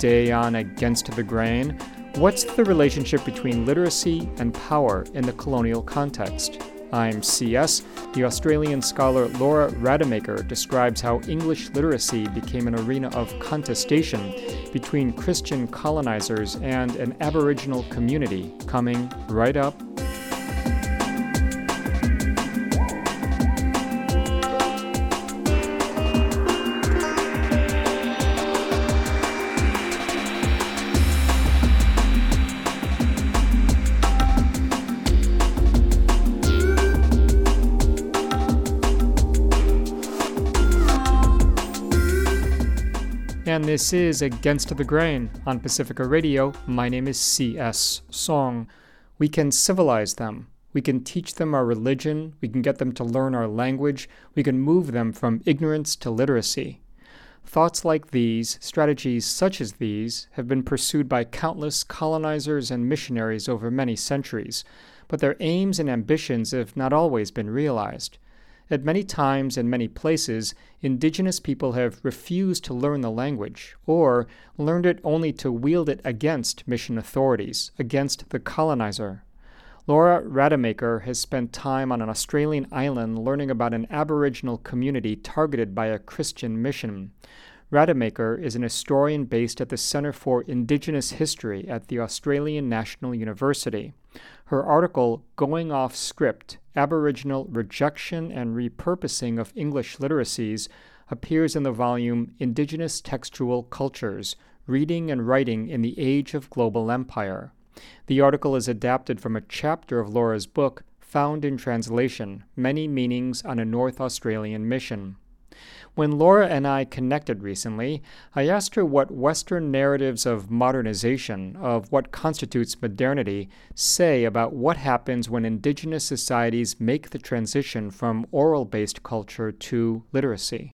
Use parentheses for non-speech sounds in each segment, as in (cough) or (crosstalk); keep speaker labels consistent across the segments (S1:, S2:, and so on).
S1: Today on Against the Grain, what's the relationship between literacy and power in the colonial context? I'm CS. The Australian scholar Laura Rademaker describes how English literacy became an arena of contestation between Christian colonizers and an Aboriginal community coming right up this is Against the Grain on Pacifica Radio. My name is C.S. Soong. We can civilize them. We can teach them our religion. We can get them to learn our language. We can move them from ignorance to literacy. Thoughts like these, strategies such as these, have been pursued by countless colonizers and missionaries over many centuries, but their aims and ambitions have not always been realized. At many times and many places, indigenous people have refused to learn the language, or learned it only to wield it against mission authorities, against the colonizer. Laura Rademaker has spent time on an Australian island learning about an Aboriginal community targeted by a Christian mission. Rademaker is an historian based at the Centre for Indigenous History at the Australian National University. Her article, Going Off Script Aboriginal Rejection and Repurposing of English Literacies, appears in the volume Indigenous Textual Cultures Reading and Writing in the Age of Global Empire. The article is adapted from a chapter of Laura's book, Found in Translation Many Meanings on a North Australian Mission. When Laura and I connected recently, I asked her what Western narratives of modernization, of what constitutes modernity, say about what happens when indigenous societies make the transition from oral based culture to literacy.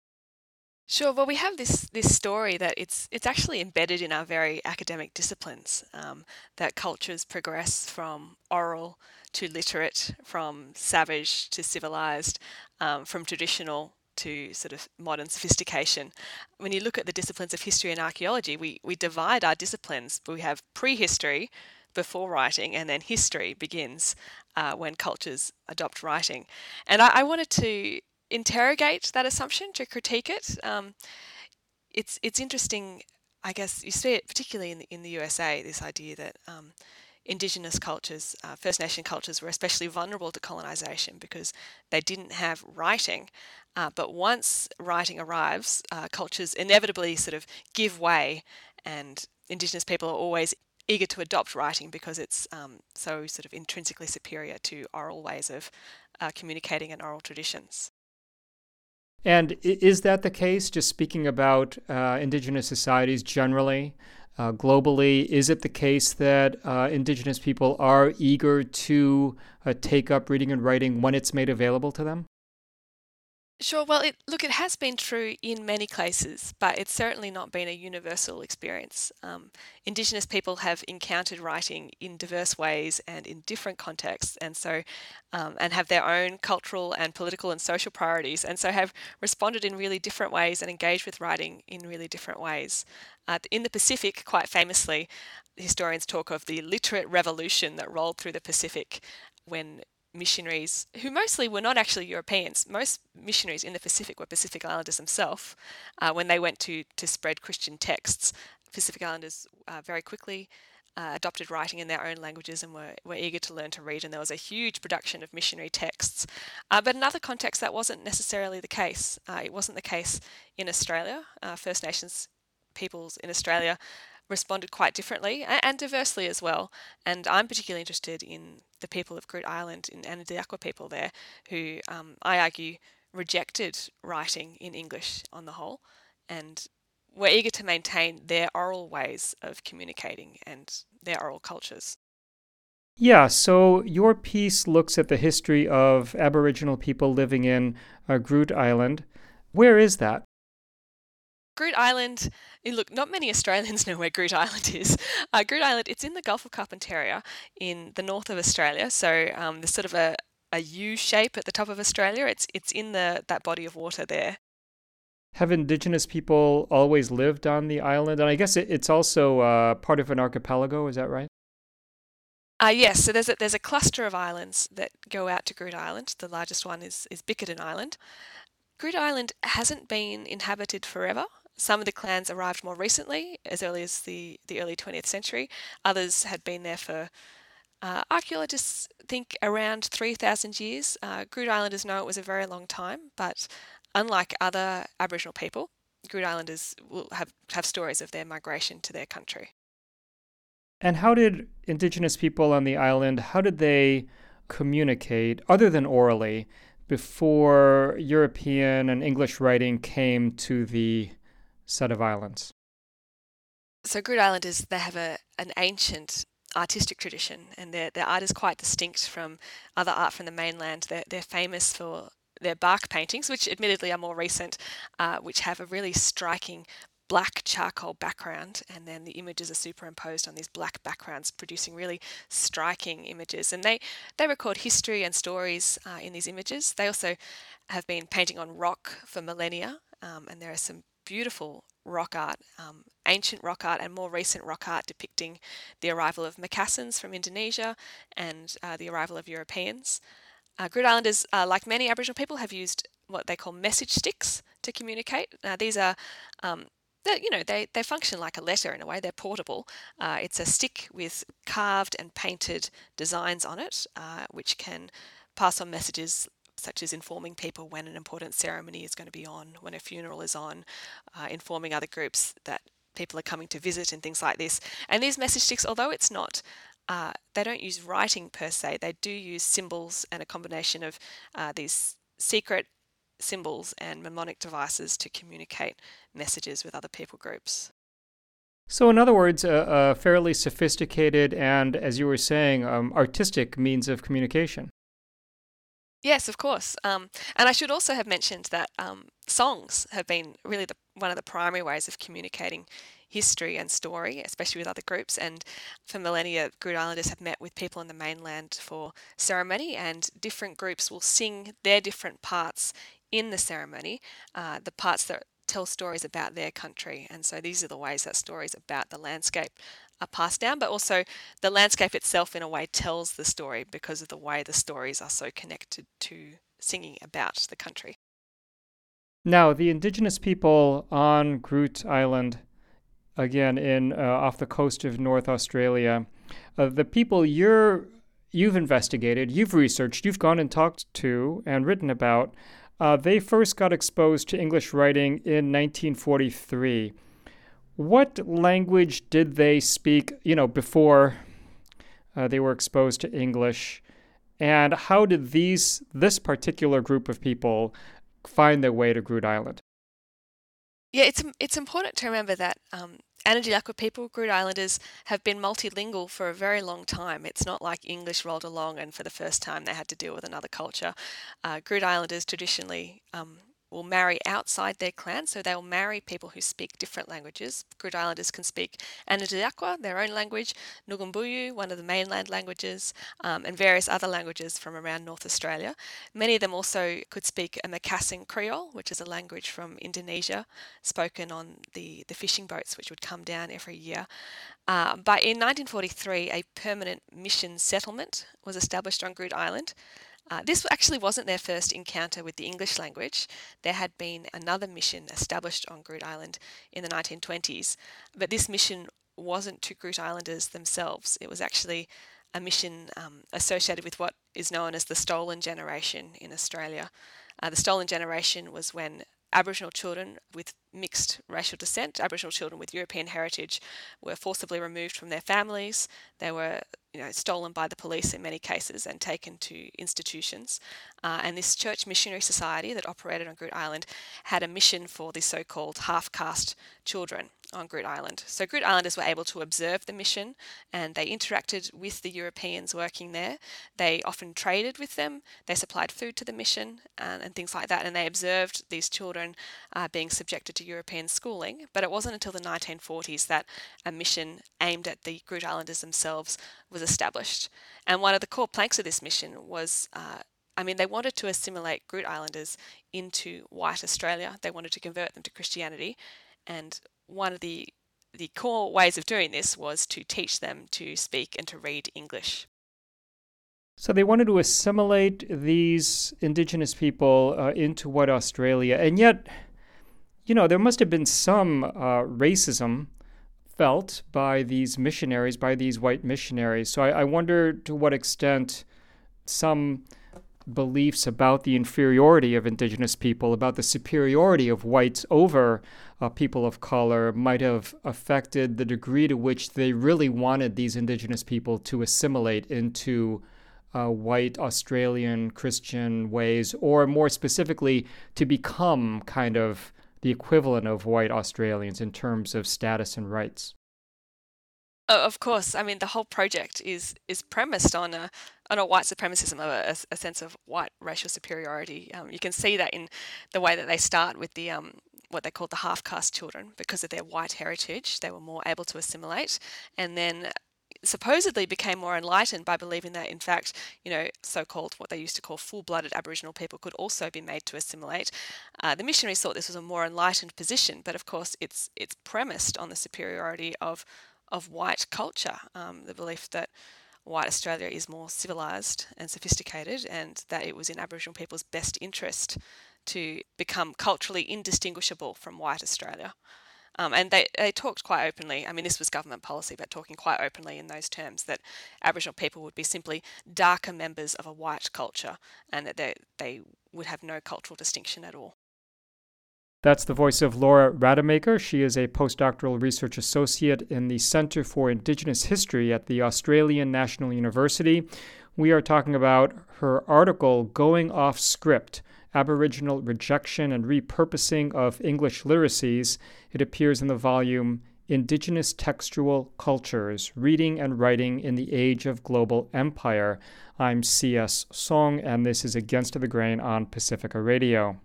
S2: Sure. Well, we have this this story that it's it's actually embedded in our very academic disciplines. Um, that cultures progress from oral to literate, from savage to civilized, um, from traditional to sort of modern sophistication. When you look at the disciplines of history and archaeology, we, we divide our disciplines. We have prehistory before writing, and then history begins uh, when cultures adopt writing. And I, I, wanted to interrogate that assumption, to critique it. Um, it's it's interesting, I guess you see it particularly in the, in the USA. This idea that um, Indigenous cultures, uh, First Nation cultures, were especially vulnerable to colonization because they didn't have writing. Uh, but once writing arrives, uh, cultures inevitably sort of give way, and Indigenous people are always eager to adopt writing because it's um, so sort of intrinsically superior to oral ways of uh, communicating and oral traditions.
S1: And is that the case? Just speaking about uh, Indigenous societies generally, uh, globally, is it the case that uh, Indigenous people are eager to uh, take up reading and writing when it's made available to them?
S2: Sure. Well, it, look, it has been true in many cases, but it's certainly not been a universal experience. Um, Indigenous people have encountered writing in diverse ways and in different contexts, and so um, and have their own cultural and political and social priorities, and so have responded in really different ways and engaged with writing in really different ways. Uh, in the Pacific, quite famously, historians talk of the literate revolution that rolled through the Pacific when missionaries, who mostly were not actually Europeans, most missionaries in the Pacific were Pacific Islanders themselves, uh, when they went to, to spread Christian texts. Pacific Islanders uh, very quickly uh, adopted writing in their own languages and were, were eager to learn to read, and there was a huge production of missionary texts. Uh, but in other contexts, that wasn't necessarily the case. Uh, it wasn't the case in Australia. Uh, First Nations peoples in Australia responded quite differently and, diversely as well. And I'm particularly interested in the people of Groote Eylandt and the Aqua people there, who um, I argue rejected writing in English on the whole, and were eager to maintain their oral ways of communicating and their oral cultures.
S1: Yeah, so your piece looks at the history of Aboriginal people living in uh, Groote Eylandt. Where is that?
S2: Groote Eylandt, eh, look, not many Australians (laughs) know where Groote Eylandt is. Uh, Groote Eylandt, it's in the Gulf of Carpentaria in the north of Australia. So um, there's sort of a, a U shape at the top of Australia. It's it's in the that body of water there.
S1: Have indigenous people always lived on the island? And I guess it, it's also uh, part of an archipelago, is that right?
S2: Uh, yes, so there's a, there's a cluster of islands that go out to Groote Eylandt. The largest one is, is Bickerton Island. Groote Eylandt hasn't been inhabited forever. Some of the clans arrived more recently, as early as the, the early 20th century. Others had been there for, uh, archaeologists think, around 3,000 years. Uh, Groote Eylanders know it was a very long time, but unlike other Aboriginal people, Groote Islanders will have, have stories of their migration to their country.
S1: And how did indigenous people on the island, how did they communicate, other than orally, before European and English writing came to the set of islands?
S2: So Groote Eylanders, they have a, an ancient artistic tradition and their, their art is quite distinct from other art from the mainland. They're, they're famous for their bark paintings, which admittedly are more recent, uh, which have a really striking black charcoal background and then the images are superimposed on these black backgrounds producing really striking images and they they record history and stories uh, in these images they also have been painting on rock for millennia um, and there are some beautiful rock art um, ancient rock art and more recent rock art depicting the arrival of Macassans from indonesia and uh, the arrival of europeans. Uh, Groote Eylanders, uh, like many Aboriginal people, have used what they call message sticks to communicate. Now, these are um, you know they, they function like a letter in a way. They're portable. Uh, it's a stick with carved and painted designs on it uh, which can pass on messages such as informing people when an important ceremony is going to be on when a funeral is on uh, informing other groups that people are coming to visit and things like this and these message sticks although it's not uh, they don't use writing per se they do use symbols and a combination of uh, these secret symbols and mnemonic devices to communicate messages with other people groups.
S1: So, in other words, a, a fairly sophisticated and, as you were saying, um, artistic means of communication.
S2: Yes, of course. Um, and I should also have mentioned that um, songs have been really the, one of the primary ways of communicating history and story, especially with other groups. And for millennia, Groote Islanders have met with people on the mainland for ceremony, and different groups will sing their different parts in the ceremony, uh, the parts that tell stories about their country. And so these are the ways that stories about the landscape are passed down, but also the landscape itself, in a way, tells the story because of the way the stories are so connected to singing about the country.
S1: Now, the indigenous people on Groote Eylandt, again in uh, off the coast of North Australia, uh, the people you're you've investigated, you've researched, you've gone and talked to and written about, uh, they first got exposed to English writing in 1943. What language did they speak, you know, before uh, they were exposed to English? And how did these this particular group of people find their way to Groote Eylandt?
S2: Yeah, it's it's important to remember that um, Anindilyakwa people, Groote Islanders, have been multilingual for a very long time. It's not like English rolled along and for the first time they had to deal with another culture. Uh, Groote Eylanders traditionally um, will marry outside their clan, so they'll marry people who speak different languages. Groote Islanders can speak Anindilyakwa, their own language, Nunggubuyu, one of the mainland languages, um, and various other languages from around North Australia. Many of them also could speak a Macassan Creole, which is a language from Indonesia, spoken on the, the fishing boats which would come down every year. Uh, but in 1943, a permanent mission settlement was established on Groote Eylandt. Uh, this actually wasn't their first encounter with the English language. There had been another mission established on Groote Eylandt in the 1920s, but this mission wasn't to Groot Islanders themselves. It was actually a mission um, associated with what is known as the stolen generation in Australia. Uh, the stolen generation was when Aboriginal children with mixed racial descent, Aboriginal children with European heritage, were forcibly removed from their families. They were you know, stolen by the police in many cases and taken to institutions. Uh, and this church missionary society that operated on Groote Eylandt had a mission for the so called half caste children on Groote Eylandt. So Groot Islanders were able to observe the mission and they interacted with the Europeans working there. They often traded with them, they supplied food to the mission and, and things like that, and they observed these children uh, being subjected to European schooling. But it wasn't until the 1940s that a mission aimed at the Groote Islanders themselves was established. And one of the core planks of this mission was uh, I mean, they wanted to assimilate Groote Islanders into white Australia. They wanted to convert them to Christianity, and one of the the core ways of doing this was to teach them to speak and to read English.
S1: So they wanted to assimilate these indigenous people uh, into what Australia, and yet, you know, there must have been some uh, racism felt by these missionaries, by these white missionaries. So I, I wonder to what extent some beliefs about the inferiority of indigenous people, about the superiority of whites over uh, people of color, might have affected the degree to which they really wanted these indigenous people to assimilate into uh, white Australian Christian ways, or more specifically, to become kind of the equivalent of white Australians in terms of status and rights.
S2: Oh, of course, I mean the whole project is is premised on a on a white supremacism, a, a sense of white racial superiority. Um, you can see that in the way that they start with the um, what they called the half caste children because of their white heritage. They were more able to assimilate, and then supposedly became more enlightened by believing that, in fact, you know, so called what they used to call full blooded Aboriginal people could also be made to assimilate. Uh, the missionaries thought this was a more enlightened position, but of course, it's, it's premised on the superiority of, of white culture, um, the belief that white Australia is more civilised and sophisticated, and that it was in Aboriginal people's best interest to become culturally indistinguishable from white Australia. Um, and they, they talked quite openly. I mean, this was government policy, but talking quite openly in those terms that Aboriginal people would be simply darker members of a white culture and that they, they would have no cultural distinction at all.
S1: That's the voice of Laura Rademaker. She is a postdoctoral research associate in the Center for Indigenous History at the Australian National University. We are talking about her article, Going Off Script Aboriginal Rejection and Repurposing of English Literacies. It appears in the volume Indigenous Textual Cultures Reading and Writing in the Age of Global Empire. I'm C.S. Soong, and this is Against the Grain on Pacifica Radio.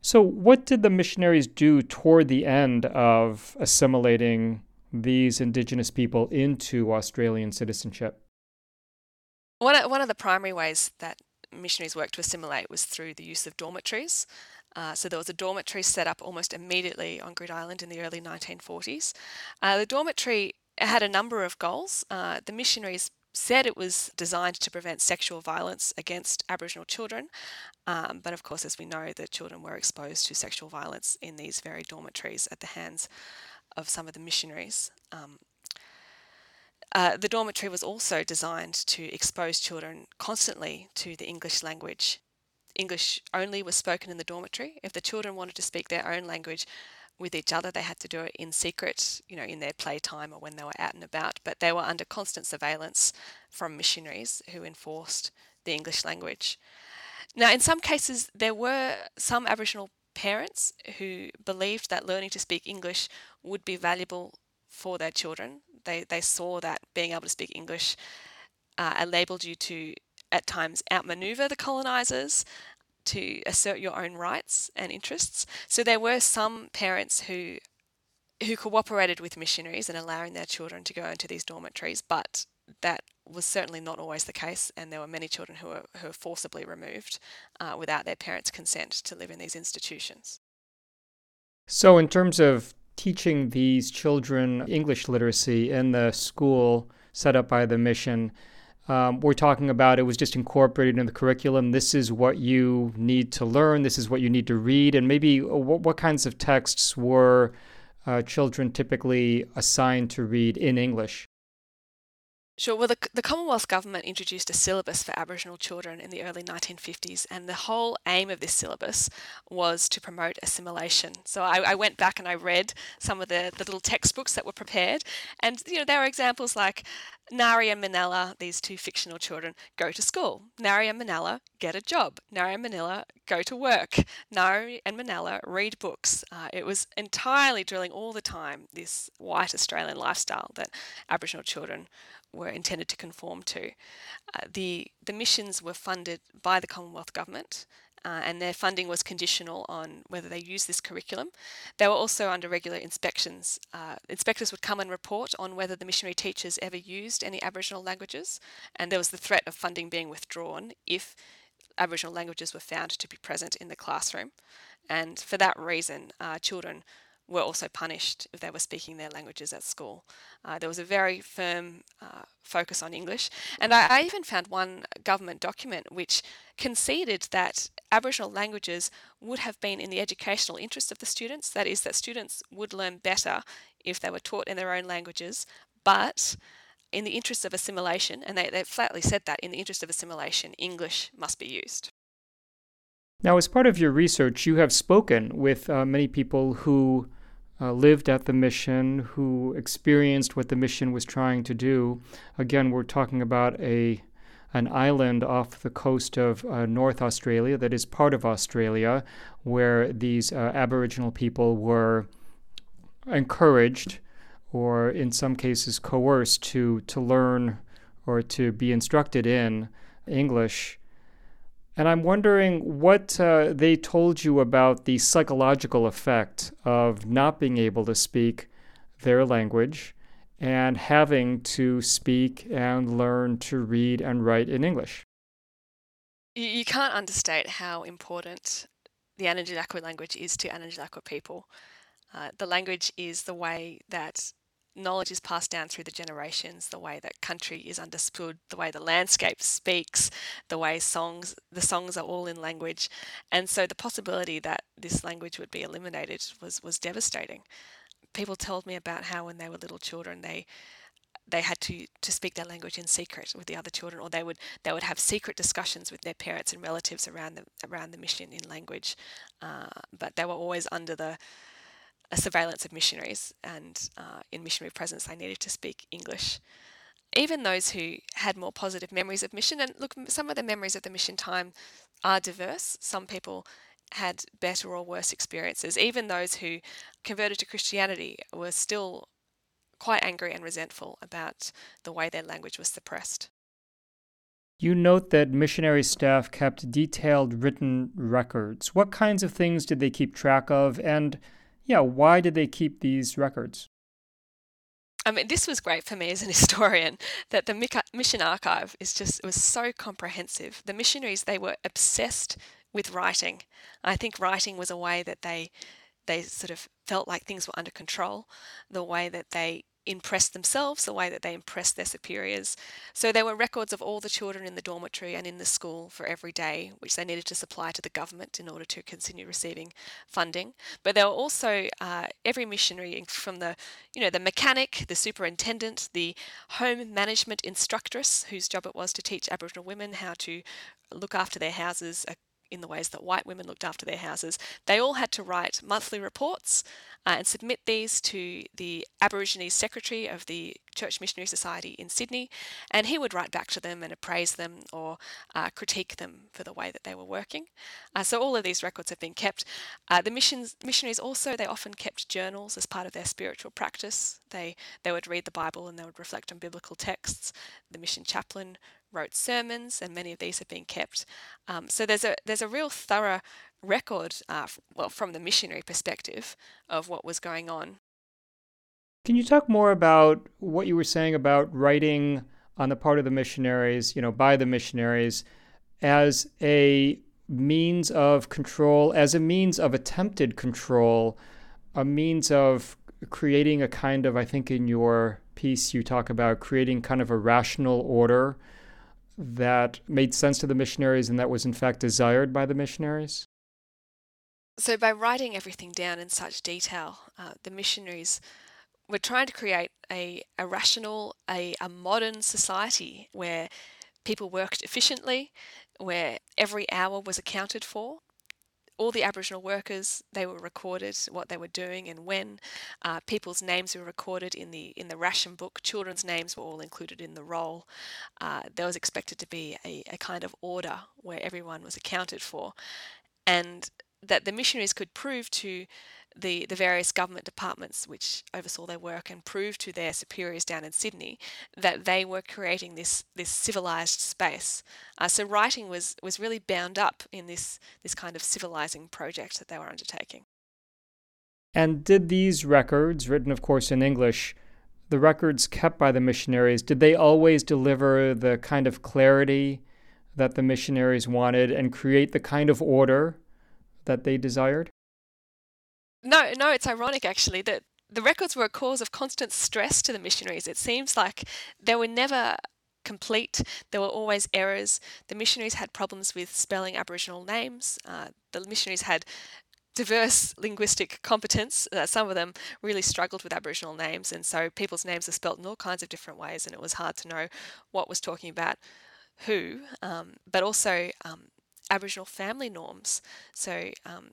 S1: So, what did the missionaries do toward the end of assimilating these Indigenous people into Australian citizenship?
S2: One of, one of the primary ways that missionaries worked to assimilate was through the use of dormitories. Uh, so there was a dormitory set up almost immediately on Groote Eylandt in the early 1940s. Uh, the dormitory had a number of goals. Uh, the missionaries said it was designed to prevent sexual violence against Aboriginal children, um, but of course, as we know, the children were exposed to sexual violence in these very dormitories at the hands of some of the missionaries. Um, uh, the dormitory was also designed to expose children constantly to the English language. English only was spoken in the dormitory. If the children wanted to speak their own language with each other, they had to do it in secret, you know, in their playtime or when they were out and about. But they were under constant surveillance from missionaries who enforced the English language. Now, in some cases, there were some Aboriginal parents who believed that learning to speak English would be valuable for their children. They, they saw that being able to speak English uh, enabled you to, at times, outmaneuver the colonizers, to assert your own rights and interests. So there were some parents who who cooperated with missionaries and allowing their children to go into these dormitories, but that was certainly not always the case, and there were many children who were, who were forcibly removed uh, without their parents' consent to live in these institutions.
S1: So, in terms of teaching these children English literacy in the school set up by the mission. Um, we're talking about it was just incorporated in the curriculum. This is what you need to learn. This is what you need to read. And maybe what, what kinds of texts were uh, children typically assigned to read in English?
S2: Sure. Well, the, the Commonwealth Government introduced a syllabus for Aboriginal children in the early 1950s, and the whole aim of this syllabus was to promote assimilation. So I, I went back and I read some of the, the little textbooks that were prepared, and you know there are examples like Nari and Manella, these two fictional children, go to school. Nari and Manella get a job. Nari and Manella go to work. Nari and Manella read books. Uh, it was entirely drilling all the time this white Australian lifestyle that Aboriginal children were intended to conform to. Uh, the, the missions were funded by the Commonwealth Government uh, and their funding was conditional on whether they used this curriculum. They were also under regular inspections. Uh, inspectors would come and report on whether the missionary teachers ever used any Aboriginal languages, and there was the threat of funding being withdrawn if Aboriginal languages were found to be present in the classroom. And for that reason, uh, children were also punished if they were speaking their languages at school. Uh, there was a very firm uh, focus on English, and I, I, even found one government document which conceded that Aboriginal languages would have been in the educational interest of the students. That is, that students would learn better if they were taught in their own languages, but in the interest of assimilation, and they, they flatly said that in the interest of assimilation, English must be used.
S1: Now, as part of your research, you have spoken with uh, many people who uh, lived at the mission, who experienced what the mission was trying to do. Again, we're talking about a an island off the coast of uh, North Australia that is part of Australia, where these uh, Aboriginal people were encouraged, or in some cases coerced, to to learn or to be instructed in English and I'm wondering what uh, they told you about the psychological effect of not being able to speak their language and having to speak and learn to read and write in English.
S2: You can't understate how important the Anindilyakwa language is to Anindilyakwa people. Uh, the language is the way that knowledge is passed down through the generations, the way that country is understood, the way the landscape speaks, the way songs, the songs are all in language. And so the possibility that this language would be eliminated was, was devastating. People told me about how when they were little children, they they had to, to speak their language in secret with the other children, or they would they would have secret discussions with their parents and relatives around the around the mission in language, uh, but they were always under the a surveillance of missionaries, and uh, in missionary presence, they needed to speak English. Even those who had more positive memories of mission, and look, some of the memories of the mission time are diverse. Some people had better or worse experiences. Even those who converted to Christianity were still quite angry and resentful about the way their language was suppressed.
S1: You note that missionary staff kept detailed written records. What kinds of things did they keep track of? And yeah, why did they keep these records?
S2: I mean, this was great for me as an (laughs) historian that the mission archive is just, it was so comprehensive. The missionaries, they were obsessed with writing. I think writing was a way that they, they sort of felt like things were under control, the way that they impressed themselves the way that they impressed their superiors. So there were records of all the children in the dormitory and in the school for every day, which they needed to supply to the government in order to continue receiving funding. But there were also uh, every missionary from the, you know, the mechanic, the superintendent, the home management instructress, whose job it was to teach Aboriginal women how to look after their houses, in the ways that white women looked after their houses. They all had to write monthly reports uh, and submit these to the Aborigines Secretary of the Church Missionary Society in Sydney, and he would write back to them and appraise them or uh, critique them for the way that they were working. Uh, so all of these records have been kept. Uh, the missions, missionaries also they often kept journals as part of their spiritual practice. They they would read the Bible and they would reflect on biblical texts. The mission chaplain wrote sermons, and many of these have been kept. Um, so there's a there's a real thorough record, uh, well, from the missionary perspective, of what was going on.
S1: Can you talk more about what you were saying about writing on the part of the missionaries, you know, by the missionaries, as a means of control, as a means of attempted control, a means of creating a kind of, I think in your piece you talk about creating kind of a rational order that made sense to the missionaries and that was in fact desired by the missionaries?
S2: So, by writing everything down in such detail, uh, the missionaries were trying to create a, a rational, a, a modern society where people worked efficiently, where every hour was accounted for, all the Aboriginal workers they were recorded what they were doing and when. Uh, people's names were recorded in the in the ration book. Children's names were all included in the roll. Uh, there was expected to be a, a kind of order where everyone was accounted for, and that the missionaries could prove to the, the various government departments which oversaw their work and proved to their superiors down in Sydney that they were creating this this civilized space. Uh, so writing was was really bound up in this this kind of civilizing project that they were undertaking.
S1: And did these records, written of course in English, the records kept by the missionaries, did they always deliver the kind of clarity that the missionaries wanted and create the kind of order that they desired?
S2: No, no, it's ironic actually that the records were a cause of constant stress to the missionaries. It seems like they were never complete. There were always errors. The missionaries had problems with spelling Aboriginal names. Uh, the missionaries had diverse linguistic competence. Uh, some of them really struggled with Aboriginal names, and so people's names were spelt in all kinds of different ways, and it was hard to know what was talking about who. Um, but also, um, Aboriginal family norms. So, um,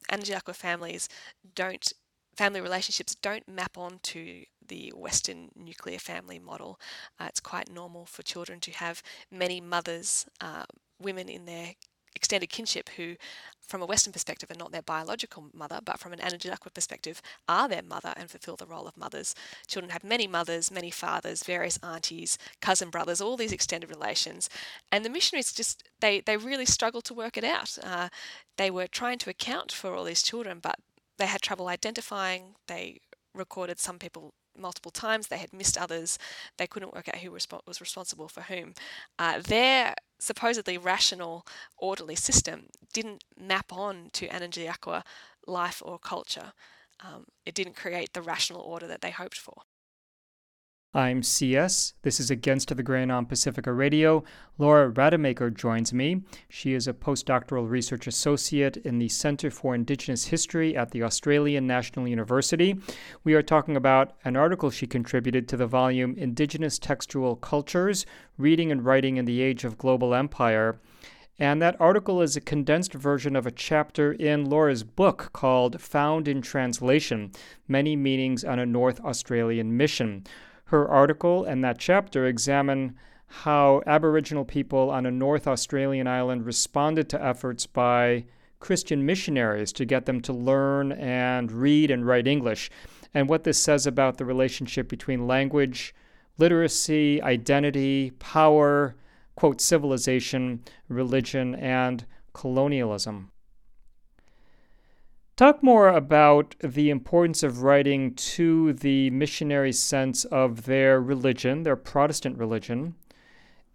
S2: families don't family relationships don't map onto the Western nuclear family model. Uh, it's quite normal for children to have many mothers, uh, women in their extended kinship who, from a Western perspective, are not their biological mother, but from an Anindilyakwa perspective, are their mother and fulfill the role of mothers. Children have many mothers, many fathers, various aunties, cousin brothers, all these extended relations. And the missionaries just, they, they really struggled to work it out. Uh, they were trying to account for all these children, but they had trouble identifying. They recorded some people multiple times. They had missed others. They couldn't work out who was responsible for whom. Uh, their supposedly rational, orderly system didn't map on to Anindilyakwa life or culture. Um, it didn't create the rational order that they hoped for.
S1: I'm CS. This is Against the Grain on Pacifica Radio. Laura Rademaker joins me. She is a postdoctoral research associate in the Center for Indigenous History at the Australian National University. We are talking about an article she contributed to the volume Indigenous Textual Cultures Reading and Writing in the Age of Global Empire. And that article is a condensed version of a chapter in Laura's book called Found in Translation Many Meanings on a North Australian Mission. Her article and that chapter examine how Aboriginal people on a North Australian island responded to efforts by Christian missionaries to get them to learn and read and write English, and what this says about the relationship between language, literacy, identity, power, quote, civilization, religion, and colonialism. Talk more about the importance of writing to the missionary sense of their religion, their Protestant religion,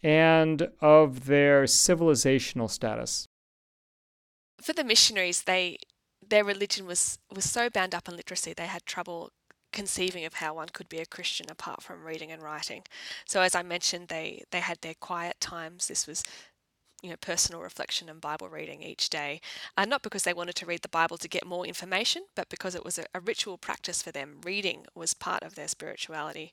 S1: and of their civilizational status.
S2: For the missionaries, they their religion was was so bound up in literacy they had trouble conceiving of how one could be a Christian apart from reading and writing. So as I mentioned, they they had their quiet times. This was you know, personal reflection and Bible reading each day, uh, not because they wanted to read the Bible to get more information, but because it was a, a ritual practice for them. Reading was part of their spirituality.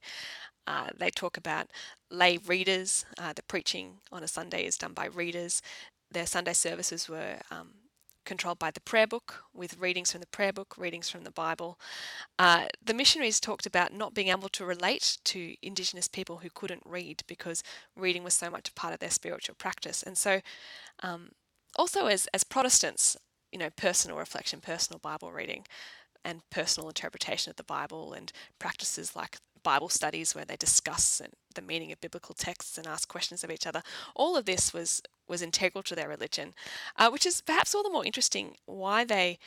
S2: Uh, they talk about lay readers. Uh, the preaching on a Sunday is done by readers. Their Sunday services were um, controlled by the prayer book, with readings from the prayer book, readings from the Bible. Uh, the missionaries talked about not being able to relate to Indigenous people who couldn't read because reading was so much a part of their spiritual practice. And so, um, also as, as Protestants, you know, personal reflection, personal Bible reading, and personal interpretation of the Bible, and practices like Bible studies where they discuss the meaning of biblical texts and ask questions of each other. All of this was was integral to their religion, uh, which is perhaps all the more interesting why they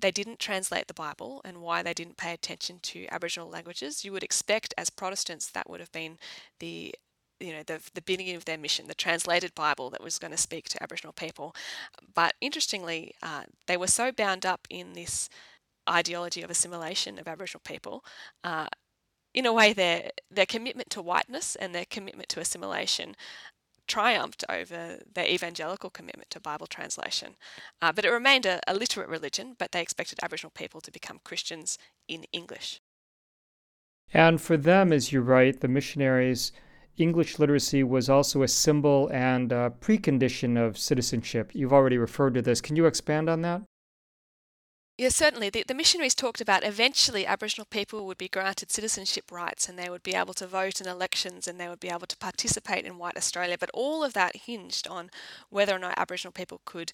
S2: they didn't translate the Bible and why they didn't pay attention to Aboriginal languages. You would expect, as Protestants, that would have been the you know the the beginning of their mission, the translated Bible that was going to speak to Aboriginal people. But interestingly, uh, they were so bound up in this ideology of assimilation of Aboriginal people uh, in a way, their their commitment to whiteness and their commitment to assimilation triumphed over their evangelical commitment to Bible translation. Uh, but it remained a, a literate religion, but they expected Aboriginal people to become Christians in English.
S1: And for them, as you write, the missionaries, English literacy was also a symbol and a precondition of citizenship. You've already referred to this. Can you expand on that?
S2: Yes, certainly. The, the, missionaries talked about eventually Aboriginal people would be granted citizenship rights and they would be able to vote in elections and they would be able to participate in white Australia. But all of that hinged on whether or not Aboriginal people could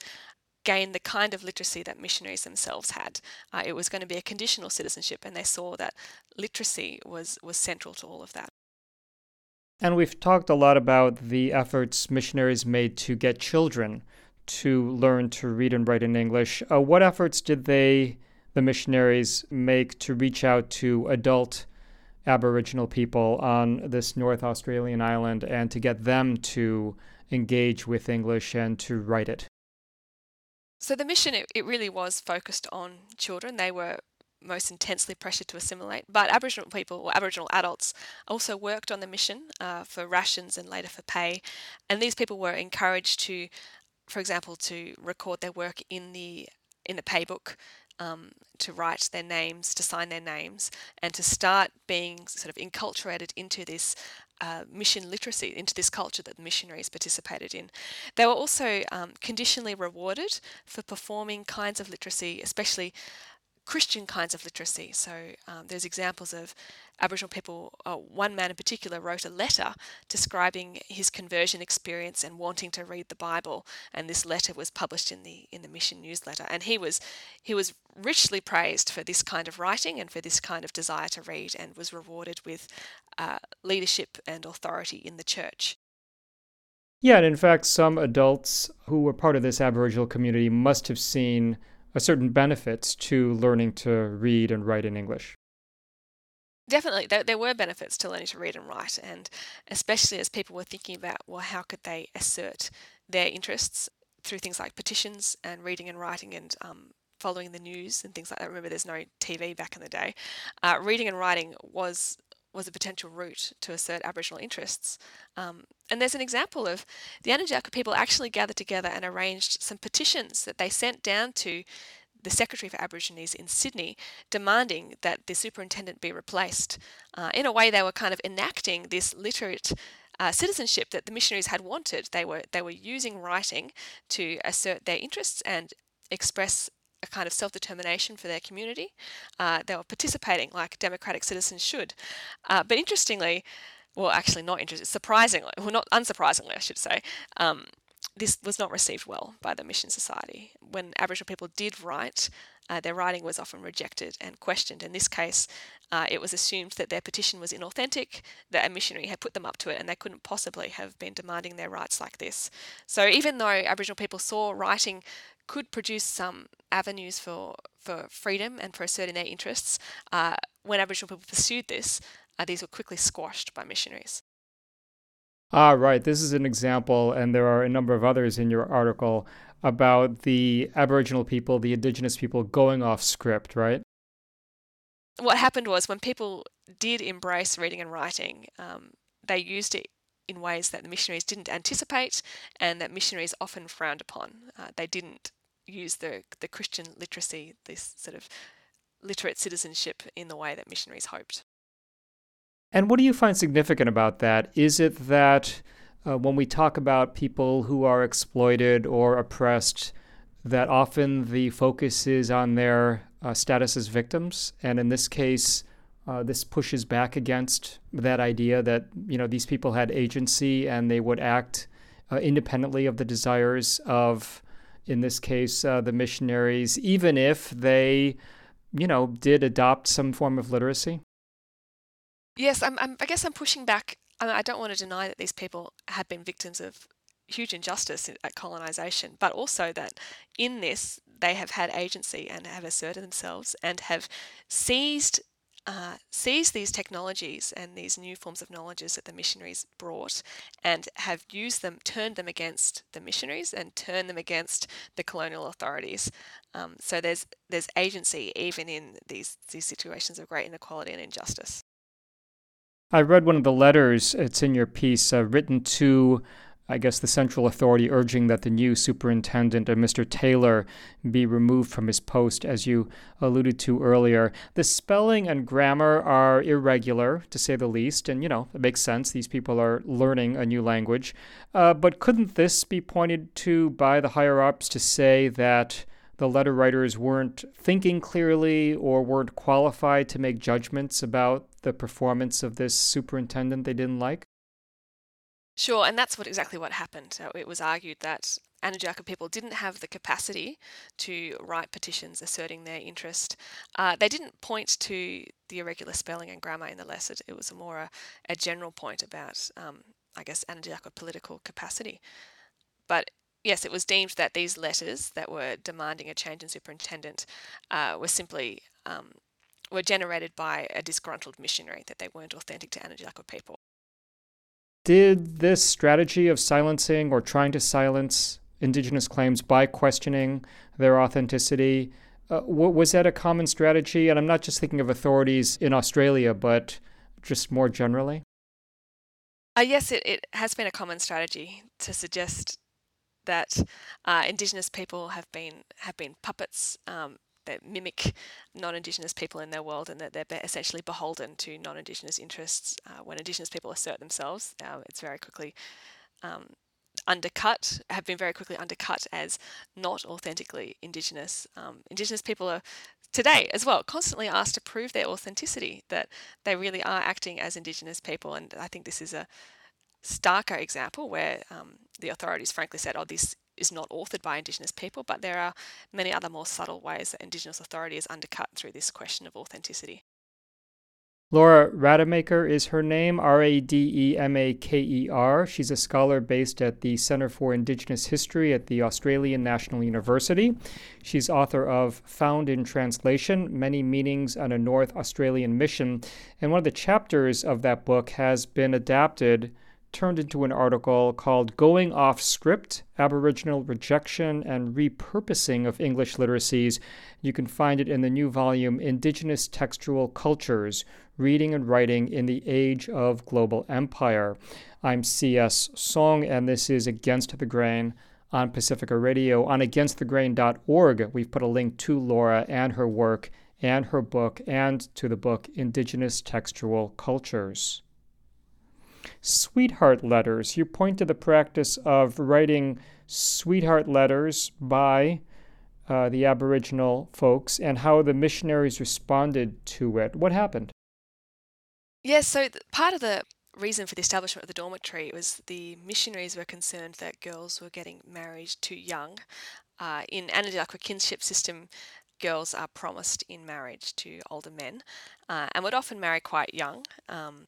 S2: gain the kind of literacy that missionaries themselves had. Uh, it was going to be a conditional citizenship, and they saw that literacy was, was central to all of that.
S1: And we've talked a lot about the efforts missionaries made to get children to learn to read and write in English. Uh, what efforts did they, the missionaries, make to reach out to adult Aboriginal people on this North Australian island and to get them to engage with English and to write it?
S2: So the mission, it, it really was focused on children. They were most intensely pressured to assimilate. But Aboriginal people or Aboriginal adults also worked on the mission uh, for rations and later for pay. And these people were encouraged to, for example, to record their work in the in the pay book, um, to write their names, to sign their names, and to start being sort of enculturated into this uh, mission literacy, into this culture that the missionaries participated in. They were also um, conditionally rewarded for performing kinds of literacy, especially Christian kinds of literacy. So um, there's examples of Aboriginal people. Uh, one man in particular wrote a letter describing his conversion experience and wanting to read the Bible, and this letter was published in the in the mission newsletter. And he was he was richly praised for this kind of writing and for this kind of desire to read, and was rewarded with uh, leadership and authority in the church.
S1: Yeah, and in fact, some adults who were part of this Aboriginal community must have seen a certain benefits to learning to read and write in English.
S2: Definitely, there, there were benefits to learning to read and write, and especially as people were thinking about, well, how could they assert their interests through things like petitions and reading and writing and um, following the news and things like that. Remember, there's no TV back in the day. Uh, reading and writing was was a potential route to assert Aboriginal interests. Um, and there's an example of the Anindilyakwa people actually gathered together and arranged some petitions that they sent down to the Secretary for Aborigines in Sydney, demanding that the superintendent be replaced. Uh, in a way, they were kind of enacting this literate uh, citizenship that the missionaries had wanted. They were they were using writing to assert their interests and express a kind of self determination for their community. Uh, they were participating like democratic citizens should. Uh, but interestingly, well, actually, not interesting, surprisingly, well, not unsurprisingly, I should say, um, this was not received well by the Mission Society. When Aboriginal people did write, uh, their writing was often rejected and questioned. In this case, uh, it was assumed that their petition was inauthentic, that a missionary had put them up to it, and they couldn't possibly have been demanding their rights like this. So, even though Aboriginal people saw writing could produce some avenues for, for freedom and for asserting their interests. Uh, when Aboriginal people pursued this, uh, these were quickly squashed by missionaries.
S1: Ah, right. This is an example, and there are a number of others in your article about the Aboriginal people, the Indigenous people going off script, right?
S2: What happened was when people did embrace reading and writing, um, they used it in ways that the missionaries didn't anticipate and that missionaries often frowned upon. Uh, they didn't use the the Christian literacy, this sort of literate citizenship, in the way that missionaries hoped.
S1: And what do you find significant about that? Is it that uh, when we talk about people who are exploited or oppressed, that often the focus is on their uh, status as victims, and in this case, uh, this pushes back against that idea that you know these people had agency and they would act uh, independently of the desires of in this case, uh, the missionaries, even if they, you know, did adopt some form of literacy?
S2: Yes, I'm, I'm, i guess I'm pushing back. I, don't want to deny that these people have been victims of huge injustice at colonization, but also that in this they have had agency and have asserted themselves and have seized uh, seized these technologies and these new forms of knowledges that the missionaries brought and have used them, turned them against the missionaries and turned them against the colonial authorities. Um, so there's there's agency even in these these situations of great inequality and injustice.
S1: I read one of the letters. It's in your piece, uh, written to I guess, the central authority urging that the new superintendent, uh, Mr. Taylor, be removed from his post, as you alluded to earlier. The spelling and grammar are irregular, to say the least, and, you know, it makes sense. These people are learning a new language. Uh, but couldn't this be pointed to by the higher ups to say that? the letter writers weren't thinking clearly or weren't qualified to make judgments about the performance of this superintendent they didn't like?
S2: Sure, and that's what exactly what happened. it was argued that Anindilyakwa people didn't have the capacity to write petitions asserting their interest. Uh, they didn't point to the irregular spelling and grammar in the letter. It was more a, a general point about, um, I guess, Anindilyakwa political capacity. But yes, it was deemed that these letters that were demanding a change in superintendent uh, were simply um, were generated by a disgruntled missionary, that they weren't authentic to Anindilyakwa people.
S1: Did this strategy of silencing or trying to silence indigenous claims by questioning their authenticity, uh, was that a common strategy? And I'm not just thinking of authorities in Australia, but just more generally?
S2: Uh, yes, it, it has been a common strategy to suggest that uh, Indigenous people have been have been puppets um, that mimic non-Indigenous people in their world, and that they're essentially beholden to non-Indigenous interests. Uh, when Indigenous people assert themselves, uh, it's very quickly um, undercut, have been very quickly undercut as not authentically Indigenous. Um, Indigenous people are today as well constantly asked to prove their authenticity, that they really are acting as Indigenous people. And I think this is a starker example where um, the authorities frankly said, oh, this is not authored by Indigenous people, but there are many other more subtle ways that Indigenous authority is undercut through this question of authenticity.
S1: Laura Rademaker is her name, R A D E M A K E R. She's a scholar based at the Center for Indigenous History at the Australian National University. She's author of Found in Translation Many Meanings on a North Australian Mission. And one of the chapters of that book has been adapted turned into an article called Going Off Script Aboriginal Rejection and Repurposing of English Literacies. You can find it in the new volume Indigenous Textual Cultures Reading and Writing in the Age of Global Empire. I'm C.S. Soong, and this is Against the Grain on Pacifica Radio. On againstthegrain.org, we've put a link to Laura and her work and her book and to the book Indigenous Textual Cultures sweetheart letters. You point to the practice of writing sweetheart letters by uh, the Aboriginal folks and how the missionaries responded to it. What happened?
S2: Yes, so part of the reason for the establishment of the dormitory was the missionaries were concerned that girls were getting married too young. Uh, in Anindilyakwa kinship system, girls are promised in marriage to older men uh, and would often marry quite young. Um,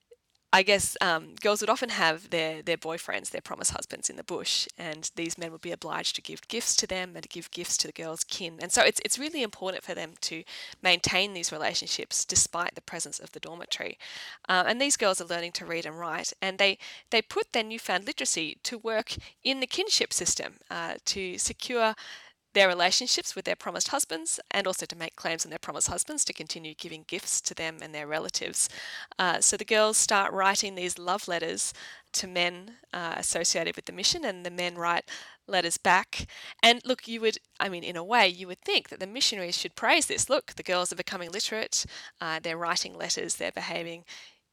S2: I guess um, girls would often have their, their boyfriends, their promised husbands in the bush, and these men would be obliged to give gifts to them and to give gifts to the girls' kin. And so it's, it's really important for them to maintain these relationships despite the presence of the dormitory. Uh, and these girls are learning to read and write, and they, they put their newfound literacy to work in the kinship system uh, to secure their relationships with their promised husbands and also to make claims on their promised husbands to continue giving gifts to them and their relatives. Uh, so the girls start writing these love letters to men uh, associated with the mission, and the men write letters back. And look, you would, I mean, in a way, you would think that the missionaries should praise this. Look, the girls are becoming literate, uh, they're writing letters, they're behaving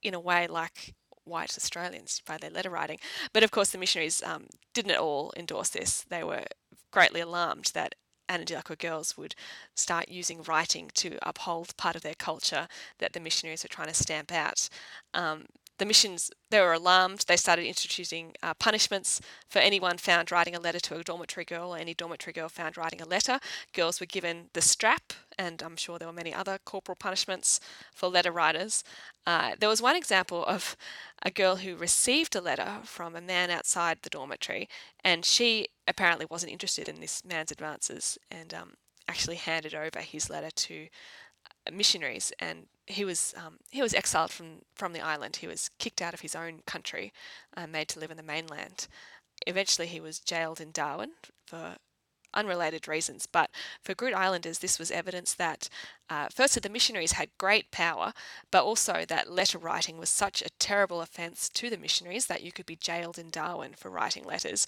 S2: in a way like white Australians by their letter writing. But of course, the missionaries um, didn't at all endorse this. They were greatly alarmed that Anindilyakwa girls would start using writing to uphold part of their culture that the missionaries were trying to stamp out. Um, the missions, they were alarmed. They started introducing uh, punishments for anyone found writing a letter to a dormitory girl or any dormitory girl found writing a letter. Girls were given the strap, and I'm sure there were many other corporal punishments for letter writers. Uh, there was one example of a girl who received a letter from a man outside the dormitory, and she apparently wasn't interested in this man's advances and um, actually handed over his letter to missionaries, and he was um, he was exiled from from the island. He was kicked out of his own country, uh, made to live in the mainland. Eventually, he was jailed in Darwin for unrelated reasons. But for Groote Islanders, this was evidence that, uh, firstly, the missionaries had great power, but also that letter writing was such a terrible offence to the missionaries that you could be jailed in Darwin for writing letters.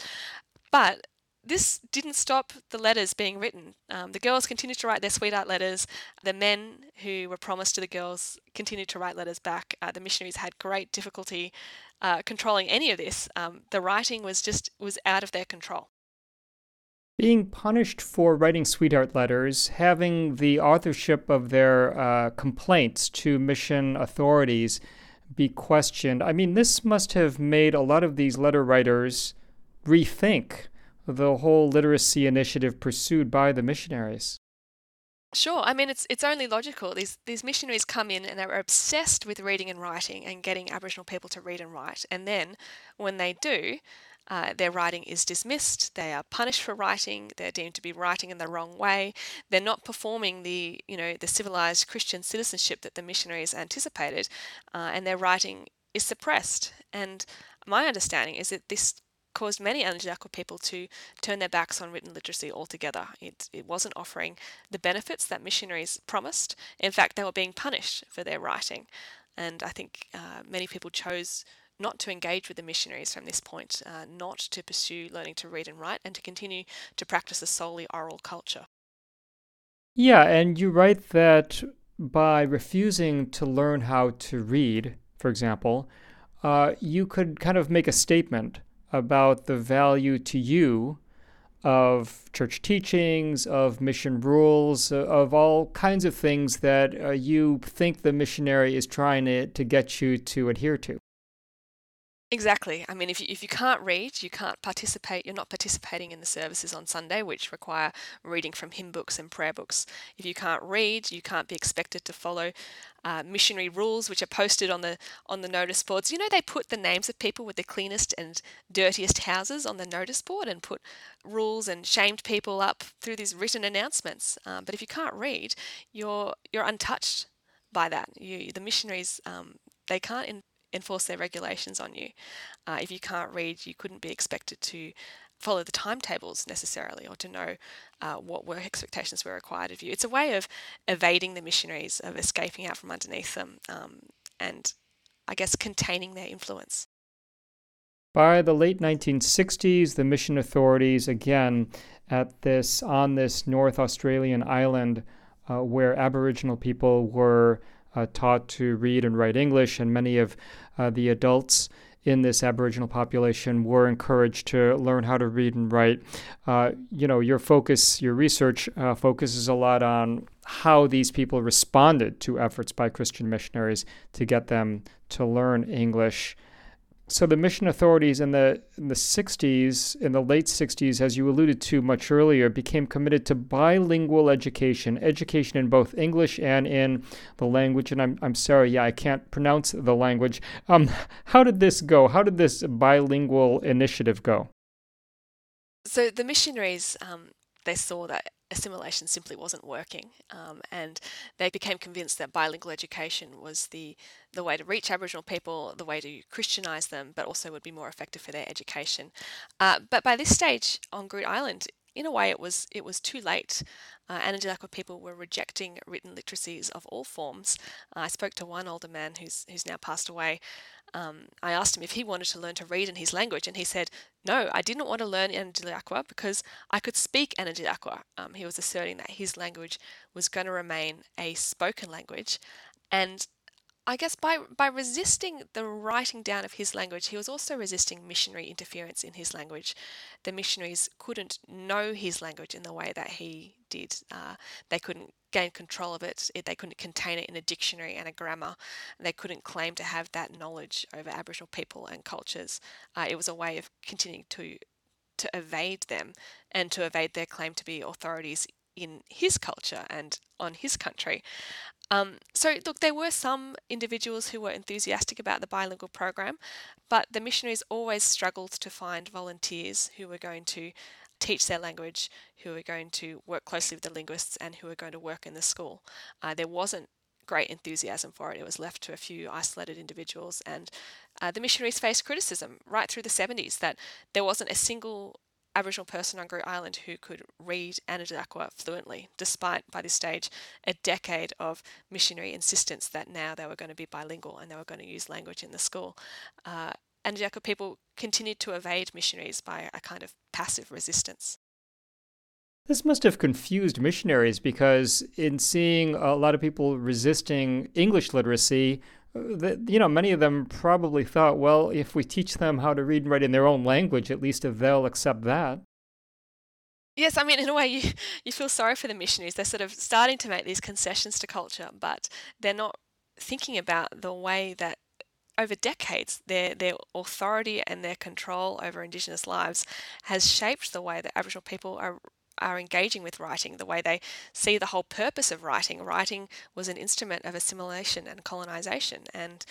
S2: But this didn't stop the letters being written. Um, the girls continued to write their sweetheart letters. The men who were promised to the girls continued to write letters back. Uh, the missionaries had great difficulty uh, controlling any of this. Um, the writing was just was out of their control.
S1: Being punished for writing sweetheart letters, having the authorship of their uh, complaints to mission authorities be questioned. I mean, this must have made a lot of these letter writers rethink the whole literacy initiative pursued by the missionaries.
S2: Sure. I mean, it's it's only logical. These these missionaries come in and they're obsessed with reading and writing and getting Aboriginal people to read and write. And then, when they do, uh, their writing is dismissed. They are punished for writing. They're deemed to be writing in the wrong way. They're not performing the you know the civilized Christian citizenship that the missionaries anticipated, uh, and their writing is suppressed. And my understanding is that this caused many Anindilyakwa people to turn their backs on written literacy altogether. It, it wasn't offering the benefits that missionaries promised. In fact, they were being punished for their writing. And I think uh, many people chose not to engage with the missionaries from this point, uh, not to pursue learning to read and write, and to continue to practice a solely oral culture.
S1: Yeah, and you write that by refusing to learn how to read, for example, uh, you could kind of make a statement about the value to you of church teachings, of mission rules, of all kinds of things that uh, you think the missionary is trying to, to get you to adhere to.
S2: Exactly. I mean, if you, if you can't read, you can't participate. You're not participating in the services on Sunday, which require reading from hymn books and prayer books. If you can't read, you can't be expected to follow uh, missionary rules, which are posted on the on the notice boards. You know, they put the names of people with the cleanest and dirtiest houses on the notice board and put rules and shamed people up through these written announcements. Um, but if you can't read, you're you're untouched by that. You, the missionaries, um, they can't in, enforce their regulations on you. Uh, if you can't read, you couldn't be expected to follow the timetables necessarily or to know uh, what work expectations were required of you. It's a way of evading the missionaries, of escaping out from underneath them, um, and I guess containing their influence.
S1: By the late 1960s, the mission authorities, again, at this on this North Australian island uh, where Aboriginal people were uh, taught to read and write English, and many of uh, the adults in this Aboriginal population were encouraged to learn how to read and write. Uh, you know, your focus, your research uh, focuses a lot on how these people responded to efforts by Christian missionaries to get them to learn English so the mission authorities in the in the 60s, in the late 60s, as you alluded to much earlier, became committed to bilingual education, education in both English and in the language. And I'm I'm sorry, yeah, I can't pronounce the language. Um, how did this go? How did this bilingual initiative go?
S2: So the missionaries, um, they saw that assimilation simply wasn't working, um, and they became convinced that bilingual education was the the way to reach Aboriginal people, the way to Christianize them, but also would be more effective for their education. Uh, but by this stage on Groote Island, in a way, it was it was too late. Uh, Anindilyakwa people were rejecting written literacies of all forms. Uh, I spoke to one older man who's who's now passed away, um, I asked him if he wanted to learn to read in his language, and he said, No, I didn't want to learn Anindilyakwa because I could speak Anindilyakwa. Um, he was asserting that his language was going to remain a spoken language, and I guess by, by resisting the writing down of his language, he was also resisting missionary interference in his language. The missionaries couldn't know his language in the way that he did. Uh, they couldn't gain control of it. They couldn't contain it in a dictionary and a grammar. They couldn't claim to have that knowledge over Aboriginal people and cultures. Uh, it was a way of continuing to to evade them and to evade their claim to be authorities in his culture and on his country. Um, so, look, there were some individuals who were enthusiastic about the bilingual program, but the missionaries always struggled to find volunteers who were going to teach their language, who were going to work closely with the linguists, and who were going to work in the school. Uh, there wasn't great enthusiasm for it. It was left to a few isolated individuals, and uh, the missionaries faced criticism right through the 70s that there wasn't a single Aboriginal person on Groote Island who could read Anindilyakwa fluently, despite by this stage a decade of missionary insistence that now they were going to be bilingual and they were going to use language in the school. Uh, people continued to evade missionaries by a kind of passive resistance.
S1: This must have confused missionaries because, in seeing a lot of people resisting English literacy, that you know many of them probably thought well if we teach them how to read and write in their own language at least if they'll accept that.
S2: Yes i mean in a way you, you feel sorry for the missionaries. They're sort of starting to make these concessions to culture but they're not thinking about the way that over decades, their, their authority and their control over Indigenous lives has shaped the way that Aboriginal people are, are engaging with writing, the way they see the whole purpose of writing. Writing was an instrument of assimilation and colonization. And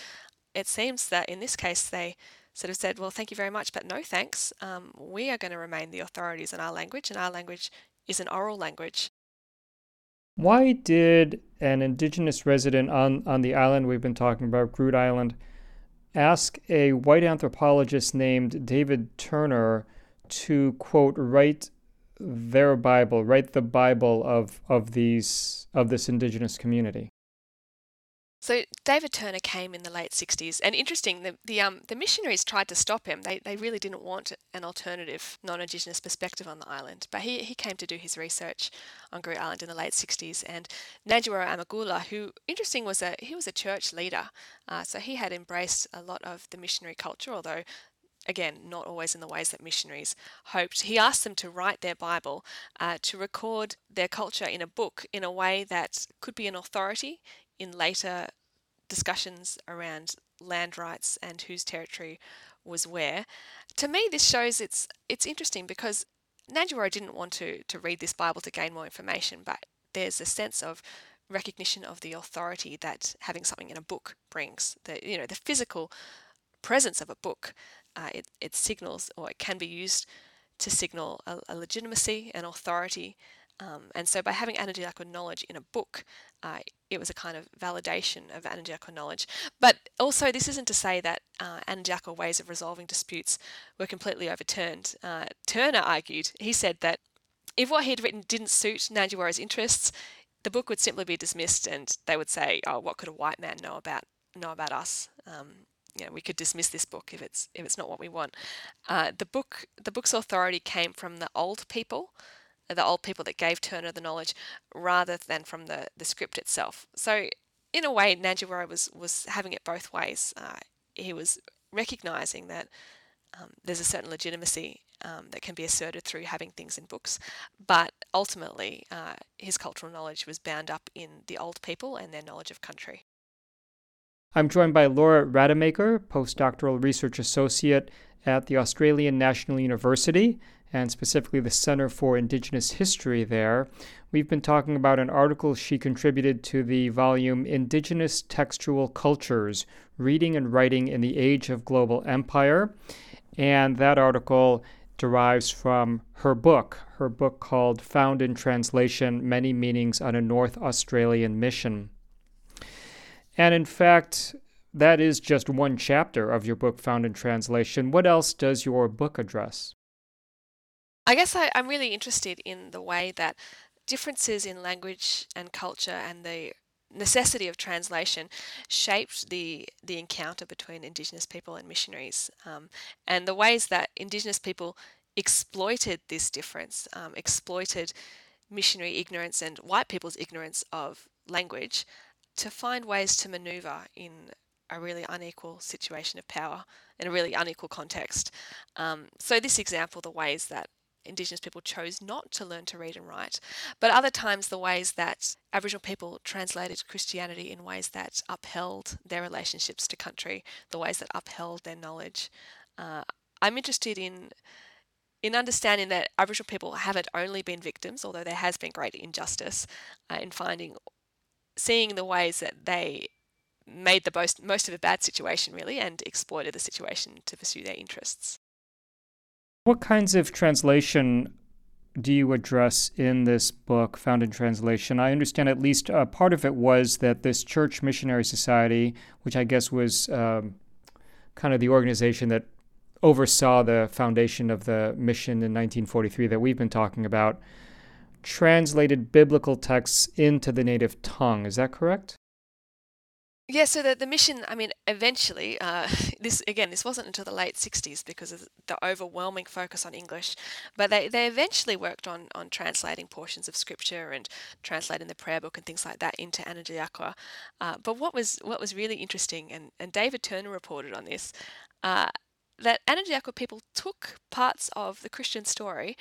S2: it seems that in this case, they sort of said, well, thank you very much, but no thanks. Um, we are going to remain the authorities in our language, and our language is an oral language.
S1: Why did an indigenous resident on, on the island we've been talking about, Groote Island, ask a white anthropologist named David Turner to, quote, write their Bible, write the Bible of, of these of this indigenous community?
S2: So David Turner came in the late 60s, and interesting, the the, um, the missionaries tried to stop him. They, they really didn't want an alternative, non-Indigenous perspective on the island. But he, he came to do his research on Groote Island in the late 60s, and Nandjawara Amagula, who interesting was a he was a church leader, uh, so he had embraced a lot of the missionary culture, although again, not always in the ways that missionaries hoped. He asked them to write their Bible, uh, to record their culture in a book in a way that could be an authority in later discussions around land rights and whose territory was where. To me, this shows it's it's interesting because Nandjawara didn't want to to read this Bible to gain more information, but there's a sense of recognition of the authority that having something in a book brings. The you know the physical presence of a book, uh, it it signals or it can be used to signal a, a legitimacy and authority um, and so by having Anindilyakwa knowledge in a book, uh, it was a kind of validation of Anindilyakwa knowledge. But also, this isn't to say that uh, Anindilyakwa ways of resolving disputes were completely overturned. Uh, Turner argued, he said that if what he had written didn't suit Nandjawara's interests, the book would simply be dismissed and they would say, oh, what could a white man know about know about us? Um, you know, we could dismiss this book if it's if it's not what we want. Uh, the book the book's authority came from the old people the old people that gave Turner the knowledge rather than from the, the script itself. So, in a way, Nandjawara was, was having it both ways. Uh, he was recognizing that um, there's a certain legitimacy um, that can be asserted through having things in books, but ultimately, uh, his cultural knowledge was bound up in the old people and their knowledge of country.
S1: I'm joined by Laura Rademaker, postdoctoral research associate at the Australian National University and specifically the Center for Indigenous History there. We've been talking about an article she contributed to the volume Indigenous Textual Cultures Reading and Writing in the Age of Global Empire. And that article derives from her book, her book called Found in Translation Many Meanings on a North Australian Mission. And in fact, that is just one chapter of your book, Found in Translation. What else does your book address?
S2: I guess I, I'm really interested in the way that differences in language and culture and the necessity of translation shaped the the encounter between Indigenous people and missionaries, um, and the ways that Indigenous people exploited this difference, um, exploited missionary ignorance and white people's ignorance of language to find ways to maneuver in a really unequal situation of power in a really unequal context. Um, so this example, the ways that Indigenous people chose not to learn to read and write, but other times the ways that Aboriginal people translated Christianity in ways that upheld their relationships to country, the ways that upheld their knowledge. Uh, I'm interested in in understanding that Aboriginal people haven't only been victims, although there has been great injustice uh, in finding, seeing the ways that they made the most most of a bad situation really and exploited the situation to pursue their interests.
S1: What kinds of translation do you address in this book, Found in Translation? I understand at least part of it was that this Church Missionary Society, which I guess was um, kind of the organization that oversaw the foundation of the mission in 1943 that we've been talking about, translated biblical texts into the native tongue. Is that correct?
S2: Yeah, so the, the mission, I mean, eventually, uh, (laughs) this again, this wasn't until the late 60s because of the overwhelming focus on English, but they, they eventually worked on, on translating portions of scripture and translating the prayer book and things like that into Anindilyakwa. Uh, but what was what was really interesting, and, and David Turner reported on this, uh, that Anindilyakwa people took parts of the Christian story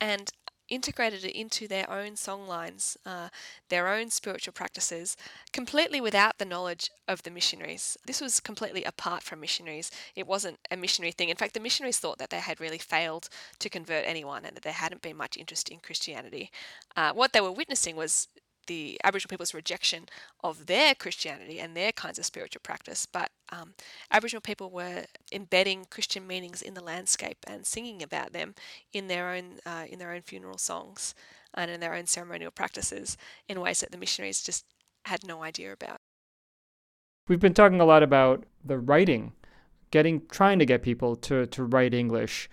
S2: and integrated it into their own songlines, uh, their own spiritual practices, completely without the knowledge of the missionaries. This was completely apart from missionaries. It wasn't a missionary thing. In fact, the missionaries thought that they had really failed to convert anyone and that there hadn't been much interest in Christianity. Uh, what they were witnessing was the Aboriginal people's rejection of their Christianity and their kinds of spiritual practice, but um, Aboriginal people were embedding Christian meanings in the landscape and singing about them in their own uh, in their own funeral songs and in their own ceremonial practices in ways that the missionaries just had no idea about.
S1: We've been talking a lot about the writing, getting trying to get people to to write English.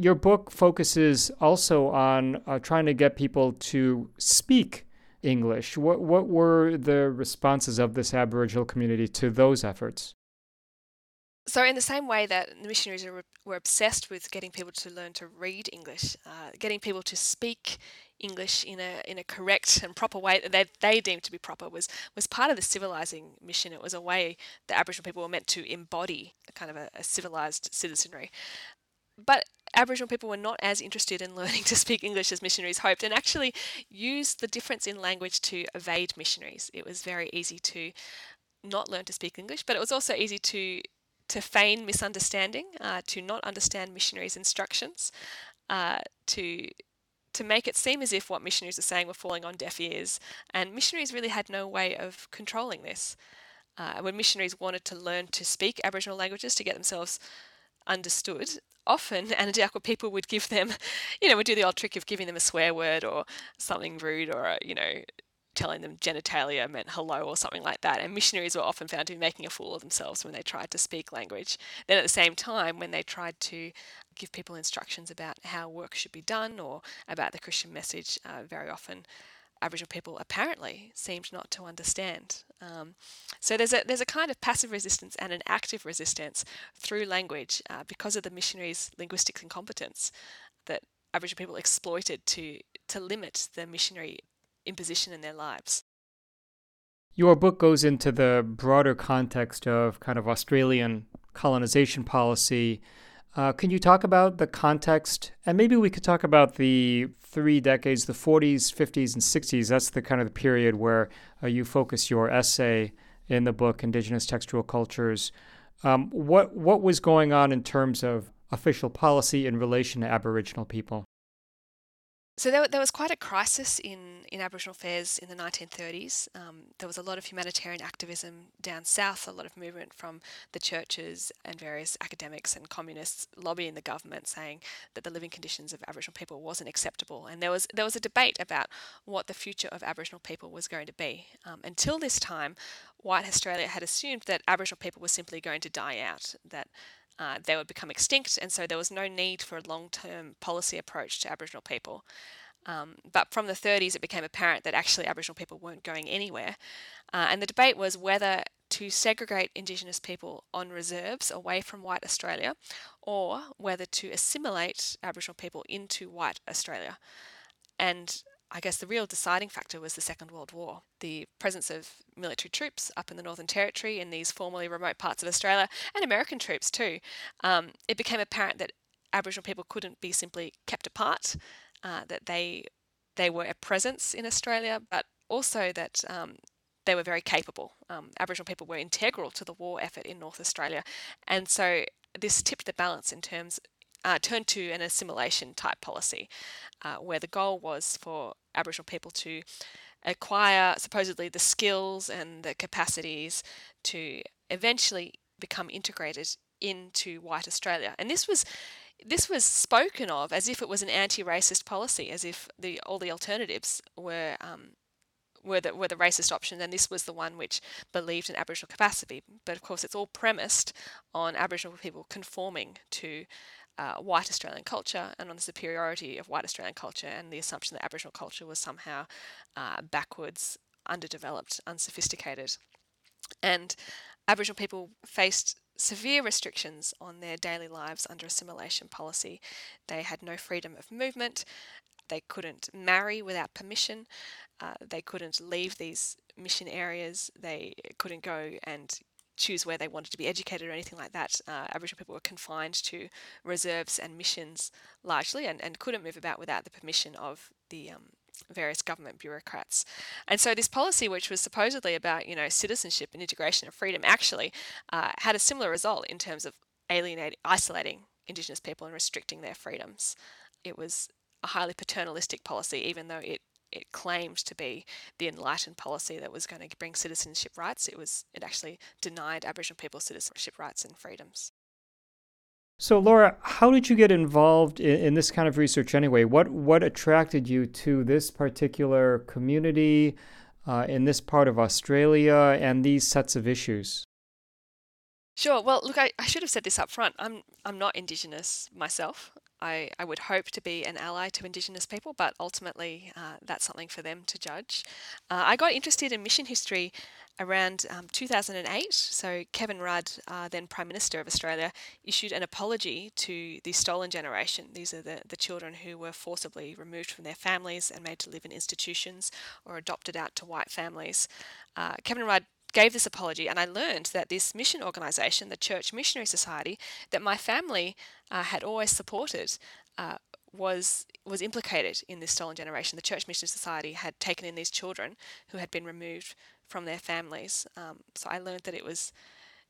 S1: Your book focuses also on uh, trying to get people to speak English. What, what were the responses of this Aboriginal community to those efforts?
S2: So, in the same way that the missionaries were, obsessed with getting people to learn to read English, uh, getting people to speak English in a in a correct and proper way that they, they deemed to be proper was was part of the civilizing mission. It was a way that Aboriginal people were meant to embody a kind of a, a civilized citizenry. But Aboriginal people were not as interested in learning to speak English as missionaries hoped and actually used the difference in language to evade missionaries. It was very easy to not learn to speak English, but it was also easy to to feign misunderstanding, uh, to not understand missionaries' instructions, uh, to to make it seem as if what missionaries were saying were falling on deaf ears, and missionaries really had no way of controlling this. Uh, when missionaries wanted to learn to speak Aboriginal languages to get themselves understood, often Anindilyakwa people would give them, (laughs) you know, would do the old trick of giving them a swear word or something rude or, you know, telling them genitalia meant hello or something like that. And missionaries were often found to be making a fool of themselves when they tried to speak language. Then at the same time, when they tried to give people instructions about how work should be done or about the Christian message, uh, very often Aboriginal people apparently seemed not to understand. Um, so there's a there's a kind of passive resistance and an active resistance through language uh, because of the missionaries' linguistic incompetence that Aboriginal people exploited to to limit the missionary imposition in their lives.
S1: Your book goes into the broader context of kind of Australian colonization policy uh, can you talk about the context? And maybe we could talk about the three decades, the 40s, 50s, and 60s. That's the kind of the period where uh, you focus your essay in the book, Indigenous Textual Cultures. Um, what, what was going on in terms of official policy in relation to Aboriginal people?
S2: So there, there was quite a crisis in, in Aboriginal affairs in the 1930s. Um, there was a lot of humanitarian activism down south, a lot of movement from the churches and various academics and communists lobbying the government, saying that the living conditions of Aboriginal people wasn't acceptable. And there was there was a debate about what the future of Aboriginal people was going to be. Um, until this time, White Australia had assumed that Aboriginal people were simply going to die out, that uh, they would become extinct, and so there was no need for a long term policy approach to Aboriginal people. Um, but from the 30s, it became apparent that actually Aboriginal people weren't going anywhere. Uh, and the debate was whether to segregate Indigenous people on reserves away from white Australia or whether to assimilate Aboriginal people into white Australia. And I guess the real deciding factor was the Second World War. The presence of military troops up in the Northern Territory in these formerly remote parts of Australia, and American troops too. Um, it became apparent that Aboriginal people couldn't be simply kept apart, uh, that they they were a presence in Australia, but also that um, they were very capable. Um, Aboriginal people were integral to the war effort in North Australia, and so this tipped the balance in terms uh, turned to an assimilation type policy, uh, where the goal was for Aboriginal people to acquire supposedly the skills and the capacities to eventually become integrated into white Australia. And this was this was spoken of as if it was an anti-racist policy, as if the all the alternatives were um, were the, were the racist option, and this was the one which believed in Aboriginal capacity. But of course, it's all premised on Aboriginal people conforming to uh, white Australian culture and on the superiority of white Australian culture and the assumption that Aboriginal culture was somehow uh, backwards, underdeveloped, unsophisticated. And Aboriginal people faced severe restrictions on their daily lives under assimilation policy. They had no freedom of movement. They couldn't marry without permission. Uh, they couldn't leave these mission areas. They couldn't go and choose where they wanted to be educated or anything like that. Uh, Aboriginal people were confined to reserves and missions largely and, and couldn't move about without the permission of the um, various government bureaucrats. And so this policy, which was supposedly about you know citizenship and integration and freedom, actually uh, had a similar result in terms of alienating, isolating Indigenous people and restricting their freedoms. It was a highly paternalistic policy, even though it it claimed to be the enlightened policy that was going to bring citizenship rights. It was it actually denied Aboriginal people citizenship rights and freedoms.
S1: So, Laura, how did you get involved in, in, this kind of research anyway? What what attracted you to this particular community uh, in this part of Australia and these sets of issues?
S2: Sure. Well, look, I, I should have said this up front. I'm I'm not Indigenous myself. I, I would hope to be an ally to Indigenous people, but ultimately uh, that's something for them to judge. Uh, I got interested in mission history around um, 2008. So, Kevin Rudd, uh, then Prime Minister of Australia, issued an apology to the stolen generation. These are the, the children who were forcibly removed from their families and made to live in institutions or adopted out to white families. Uh, Kevin Rudd gave this apology, and I learned that this mission organisation, the Church Missionary Society, that my family uh, had always supported, uh, was was implicated in this stolen generation. The Church Missionary Society had taken in these children who had been removed from their families. Um, so I learned that it was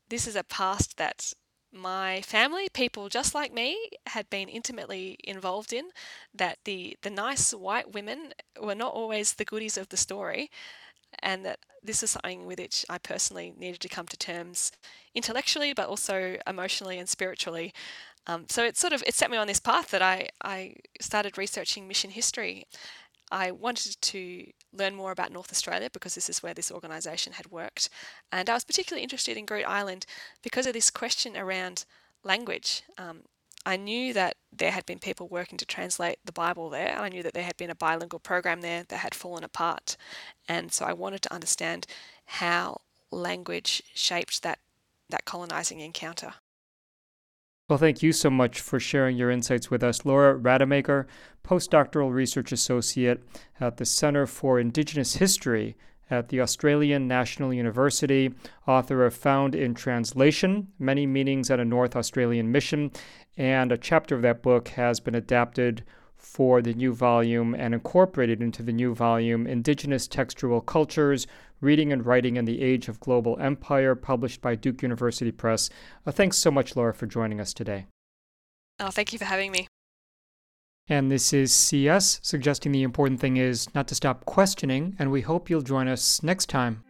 S2: this is a past that my family, people just like me, had been intimately involved in. That the the nice white women were not always the goodies of the story, and that this is something with which I personally needed to come to terms intellectually, but also emotionally and spiritually. Um, so it sort of it set me on this path that I I started researching mission history. I wanted to learn more about North Australia because this is where this organisation had worked, and I was particularly interested in Groote Island because of this question around language. Um, I knew that there had been people working to translate the Bible there. and I knew that there had been a bilingual program there that had fallen apart. And so I wanted to understand how language shaped that, that colonizing encounter.
S1: Well, thank you so much for sharing your insights with us. Laura Rademaker, postdoctoral research associate at the Center for Indigenous History at the Australian National University, author of Found in Translation Many Meanings at a North Australian Mission, and a chapter of that book has been adapted for the new volume and incorporated into the new volume Indigenous Textual Cultures Reading and Writing in the Age of Global Empire, published by Duke University Press. Uh, thanks so much, Laura, for joining us today.
S2: Oh, thank you for having me.
S1: And this is CS, suggesting the important thing is not to stop questioning, and we hope you'll join us next time.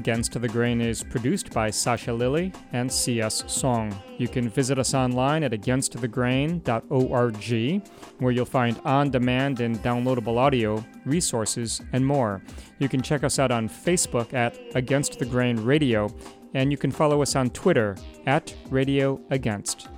S1: Against the Grain is produced by Sasha Lilly and C.S. Soong. You can visit us online at againstthegrain.org, where you'll find on demand and downloadable audio, resources, and more. You can check us out on Facebook at Against the Grain Radio, and you can follow us on Twitter at Radio Against.